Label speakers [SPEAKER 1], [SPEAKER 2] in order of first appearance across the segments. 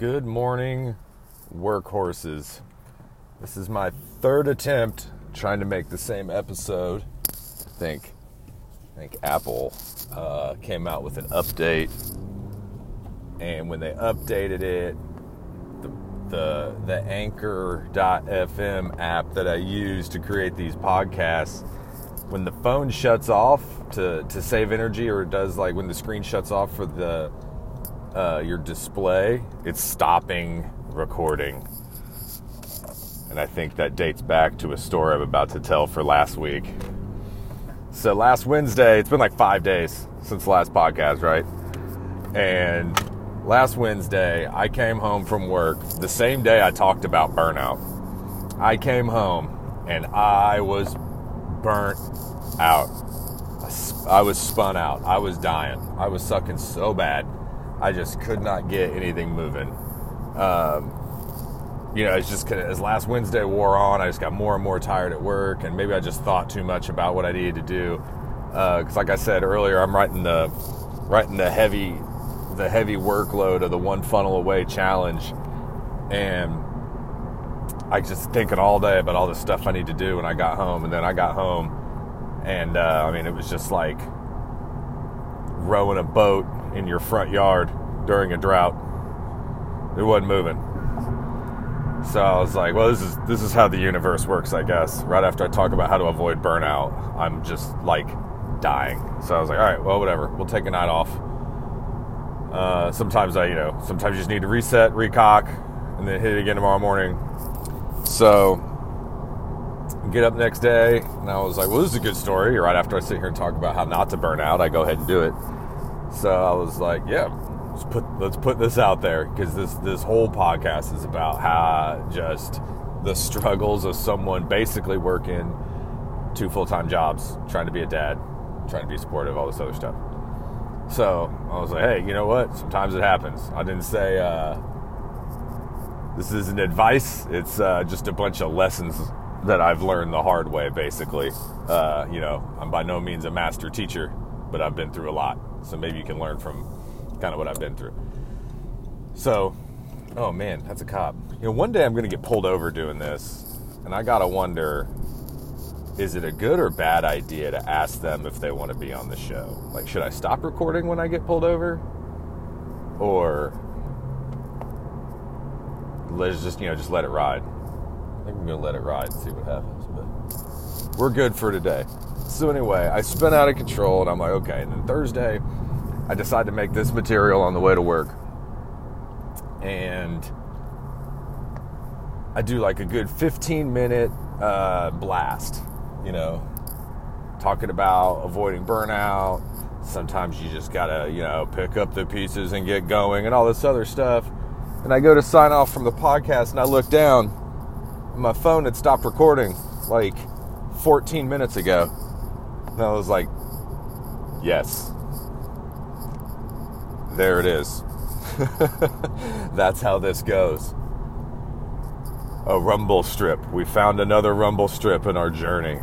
[SPEAKER 1] Good morning, workhorses. This is my third attempt trying to make the same episode. I think, I think Apple uh, came out with an update, and when they updated it, the the, the Anchor.fm app that I use to create these podcasts, when the phone shuts off to to save energy, or it does like when the screen shuts off for the uh, your display, it's stopping recording. And I think that dates back to a story I'm about to tell for last week. So last Wednesday, it's been like five days since last podcast, right? And last Wednesday, I came home from work the same day I talked about burnout. I came home and I was burnt out. I was spun out. I was dying. I was sucking so bad. I just could not get anything moving. Um, you know, it's just as last Wednesday wore on, I just got more and more tired at work, and maybe I just thought too much about what I needed to do. Because, uh, like I said earlier, I'm writing the writing the heavy the heavy workload of the one funnel away challenge, and I just thinking all day about all the stuff I need to do when I got home, and then I got home, and uh, I mean, it was just like rowing a boat in your front yard during a drought. It wasn't moving. So I was like, well, this is this is how the universe works, I guess. Right after I talk about how to avoid burnout, I'm just like dying. So I was like, all right, well, whatever. We'll take a night off. Uh, sometimes I, you know, sometimes you just need to reset, recock, and then hit it again tomorrow morning. So get up next day, and I was like, well, this is a good story. Right after I sit here and talk about how not to burn out, I go ahead and do it. So I was like, yeah, let's put let's put this out there because this this whole podcast is about how just the struggles of someone basically working two full time jobs, trying to be a dad, trying to be supportive, all this other stuff. So I was like, hey, you know what? Sometimes it happens. I didn't say uh, this isn't advice. It's uh, just a bunch of lessons that I've learned the hard way, basically. Uh, you know, I'm by no means a master teacher, but I've been through a lot. So maybe you can learn from kind of what I've been through. So, oh man, that's a cop. You know, one day I'm going to get pulled over doing this, and I got to wonder is it a good or bad idea to ask them if they want to be on the show? Like, should I stop recording when I get pulled over? Or let's just, you know, just let it ride. I think I'm to let it ride and see what happens. But we're good for today. So, anyway, I spin out of control and I'm like, okay. And then Thursday, I decide to make this material on the way to work. And I do like a good 15 minute uh, blast, you know, talking about avoiding burnout. Sometimes you just gotta, you know, pick up the pieces and get going and all this other stuff. And I go to sign off from the podcast and I look down. My phone had stopped recording like 14 minutes ago. And I was like, yes. There it is. That's how this goes. A rumble strip. We found another rumble strip in our journey.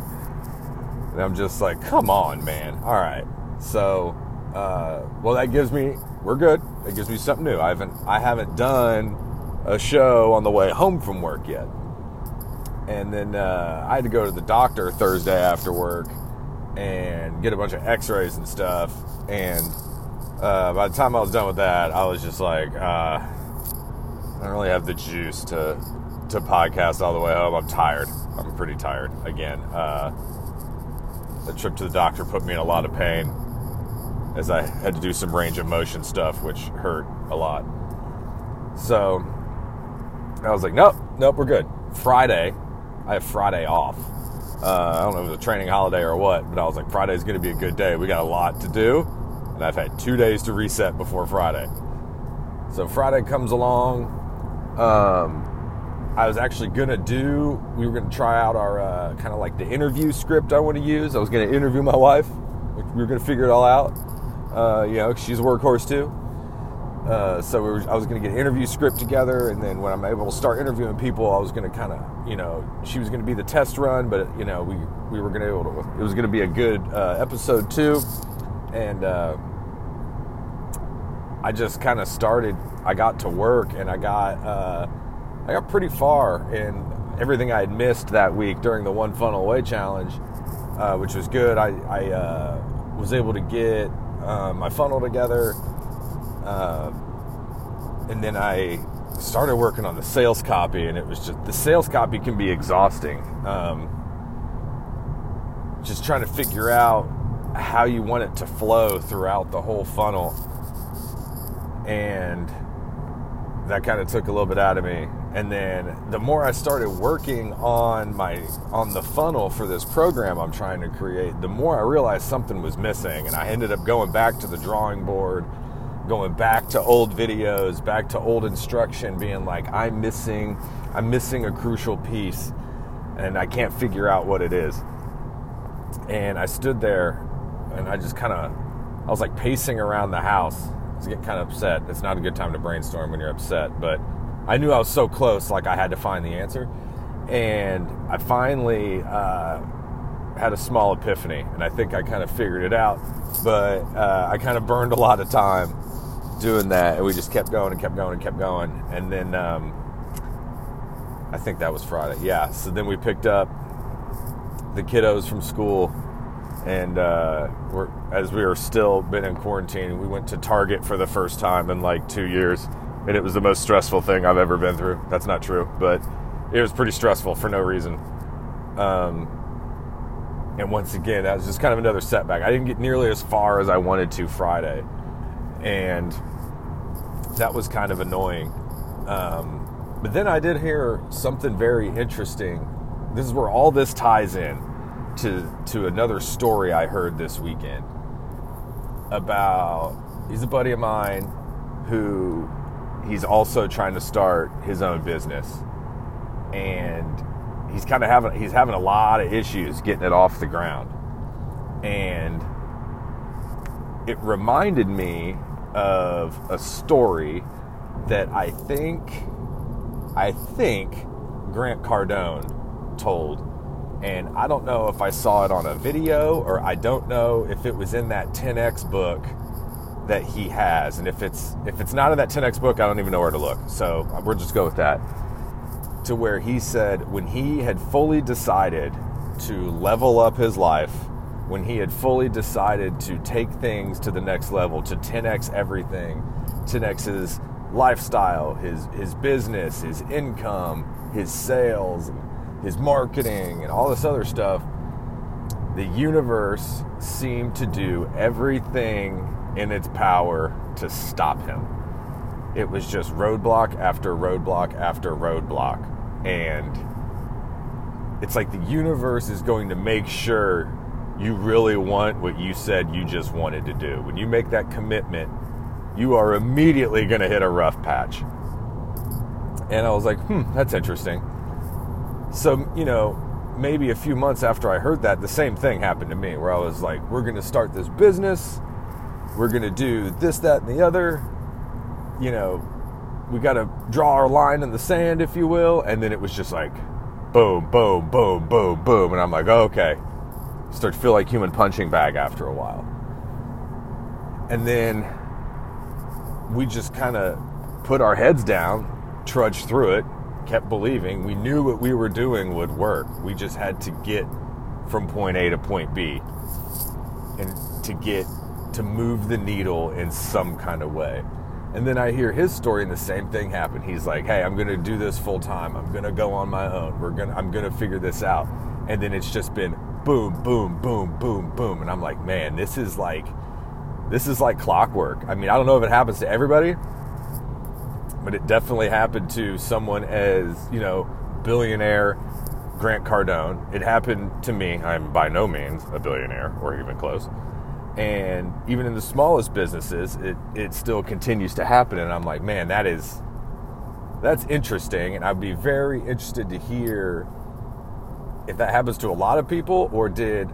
[SPEAKER 1] And I'm just like, come on, man. All right. So, uh, well, that gives me, we're good. It gives me something new. I haven't, I haven't done a show on the way home from work yet. And then uh, I had to go to the doctor Thursday after work and get a bunch of x-rays and stuff. And uh, by the time I was done with that, I was just like, uh, I don't really have the juice to to podcast all the way home. I'm tired. I'm pretty tired again. Uh, the trip to the doctor put me in a lot of pain as I had to do some range of motion stuff, which hurt a lot. So I was like, nope, nope, we're good. Friday, I have Friday off. Uh, I don't know if it was a training holiday or what, but I was like, Friday's going to be a good day. We got a lot to do, and I've had two days to reset before Friday. So Friday comes along. Um, I was actually going to do, we were going to try out our uh, kind of like the interview script I want to use. I was going to interview my wife. We were going to figure it all out. Uh, you know, she's a workhorse too. Uh, so we were, I was going to get an interview script together, and then when I'm able to start interviewing people, I was going to kind of, you know, she was going to be the test run, but you know, we we were going to able to. It was going to be a good uh, episode too, and uh, I just kind of started I got to work and I got uh, I got pretty far in everything I had missed that week during the one funnel away challenge, uh, which was good. I, I was able to get my funnel together, uh, and then I started working on the sales copy, and it was just the sales copy can be exhausting. Um, just trying to figure out how you want it to flow throughout the whole funnel, and that kind of took a little bit out of me. And then the more I started working on my on the funnel for this program I'm trying to create, the more I realized something was missing, and I ended up going back to the drawing board going back to old videos, back to old instruction, being like, I'm missing, I'm missing a crucial piece, and I can't figure out what it is. And I stood there, and I just kind of, I was like pacing around the house. I was getting kind of upset. It's not a good time to brainstorm when you're upset, but I knew I was so close, like I had to find the answer. And I finally uh, had a small epiphany, and I think I kind of figured it out. But uh, I kind of burned a lot of time doing that, and we just kept going and kept going and kept going. And then um, I think that was Friday. Yeah. So then we picked up the kiddos from school, and uh, we're, as we were still been in quarantine, we went to Target for the first time in like two years, and it was the most stressful thing I've ever been through. That's not true, but it was pretty stressful for no reason. Um, and once again, that was just kind of another setback. I didn't get nearly as far as I wanted to Friday and that was kind of annoying. Um, but then I did hear something very interesting. This is where all this ties in to to another story I heard this weekend about. He's a buddy of mine who he's also trying to start his own business, and he's kind of having he's having a lot of issues getting it off the ground, and it reminded me of a story that I think I think Grant Cardone told. And I don't know if I saw it on a video or I don't know if it was in that 10x book that he has. And if it's if it's not in that 10x book, I don't even know where to look. So uh, we'll just go with that. To where he said when he had fully decided to level up his life when he had fully decided to take things to the next level, to 10x everything, 10x his lifestyle, his his business, his income, his sales, his marketing, and all this other stuff. The universe seemed to do everything in its power to stop him. It was just roadblock after roadblock after roadblock. And it's like the universe is going to make sure you really want what you said you just wanted to do. When you make that commitment, you are immediately going to hit a rough patch. And I was like, hmm, that's interesting. So, you know, maybe a few months after I heard that, the same thing happened to me where I was like, we're going to start this business. We're going to do this, that, and the other. You know, we got to draw our line in the sand, if you will. And then it was just like, boom, boom, boom, boom, boom. And I'm like, okay, start to feel like human punching bag after a while. And then we just kind of put our heads down, trudged through it, kept believing. We knew what we were doing would work. We just had to get from point A to point B and to get to move the needle in some kind of way. And then I hear his story and the same thing happened. He's like, "Hey, I'm going to do this full time. I'm going to go on my own. We're going I'm going to figure this out." And then it's just been boom, boom, boom, boom, boom. And I'm like, man, this is like, this is like clockwork. I mean, I don't know if it happens to everybody, but it definitely happened to someone as, you know, billionaire Grant Cardone. It happened to me. I'm by no means a billionaire or even close. And even in the smallest businesses, it, it still continues to happen. And I'm like, man, that is, that's interesting. And I'd be very interested to hear if that happens to a lot of people or did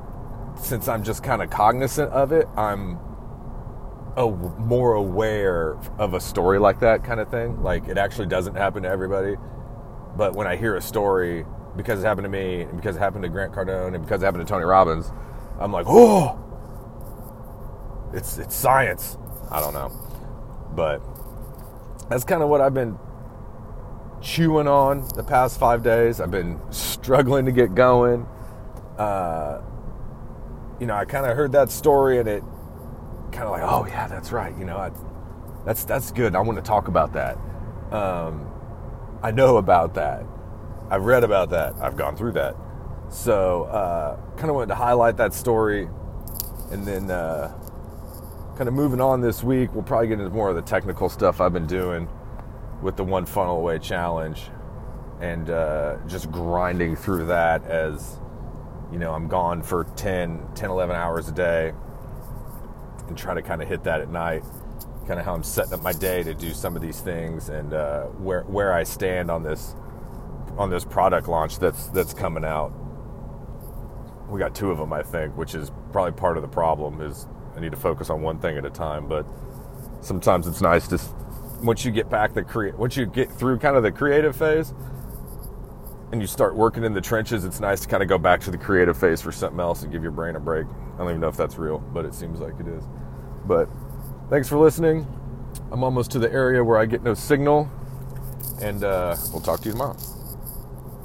[SPEAKER 1] since I'm just kind of cognizant of it, I'm a, more aware of a story like that kind of thing. Like it actually doesn't happen to everybody, but when I hear a story because it happened to me and because it happened to Grant Cardone and because it happened to Tony Robbins, I'm like, oh, it's it's science. I don't know, but that's kind of what I've been chewing on the past five days. I've been struggling to get going. Uh, you know, I kind of heard that story and it kind of like, oh yeah, that's right. You know, I, that's that's good. I want to talk about that. Um, I know about that. I've read about that. I've gone through that. So, uh, kind of wanted to highlight that story, and then uh, kind of moving on this week, we'll probably get into more of the technical stuff I've been doing with the one funnel away challenge, and uh, just grinding through that as you know I'm gone for 10, 10, 11 hours a day, and try to kind of hit that at night kind of how I'm setting up my day to do some of these things and uh, where where I stand on this on this product launch that's that's coming out. We got two of them, I think, which is probably part of the problem. Is I need to focus on one thing at a time, but sometimes it's nice to once you get back the create once you get through kind of the creative phase and you start working in the trenches, it's nice to kind of go back to the creative phase for something else and give your brain a break. I don't even know if that's real, but it seems like it is. But Thanks for listening. I'm almost to the area where I get no signal, and uh, we'll talk to you tomorrow.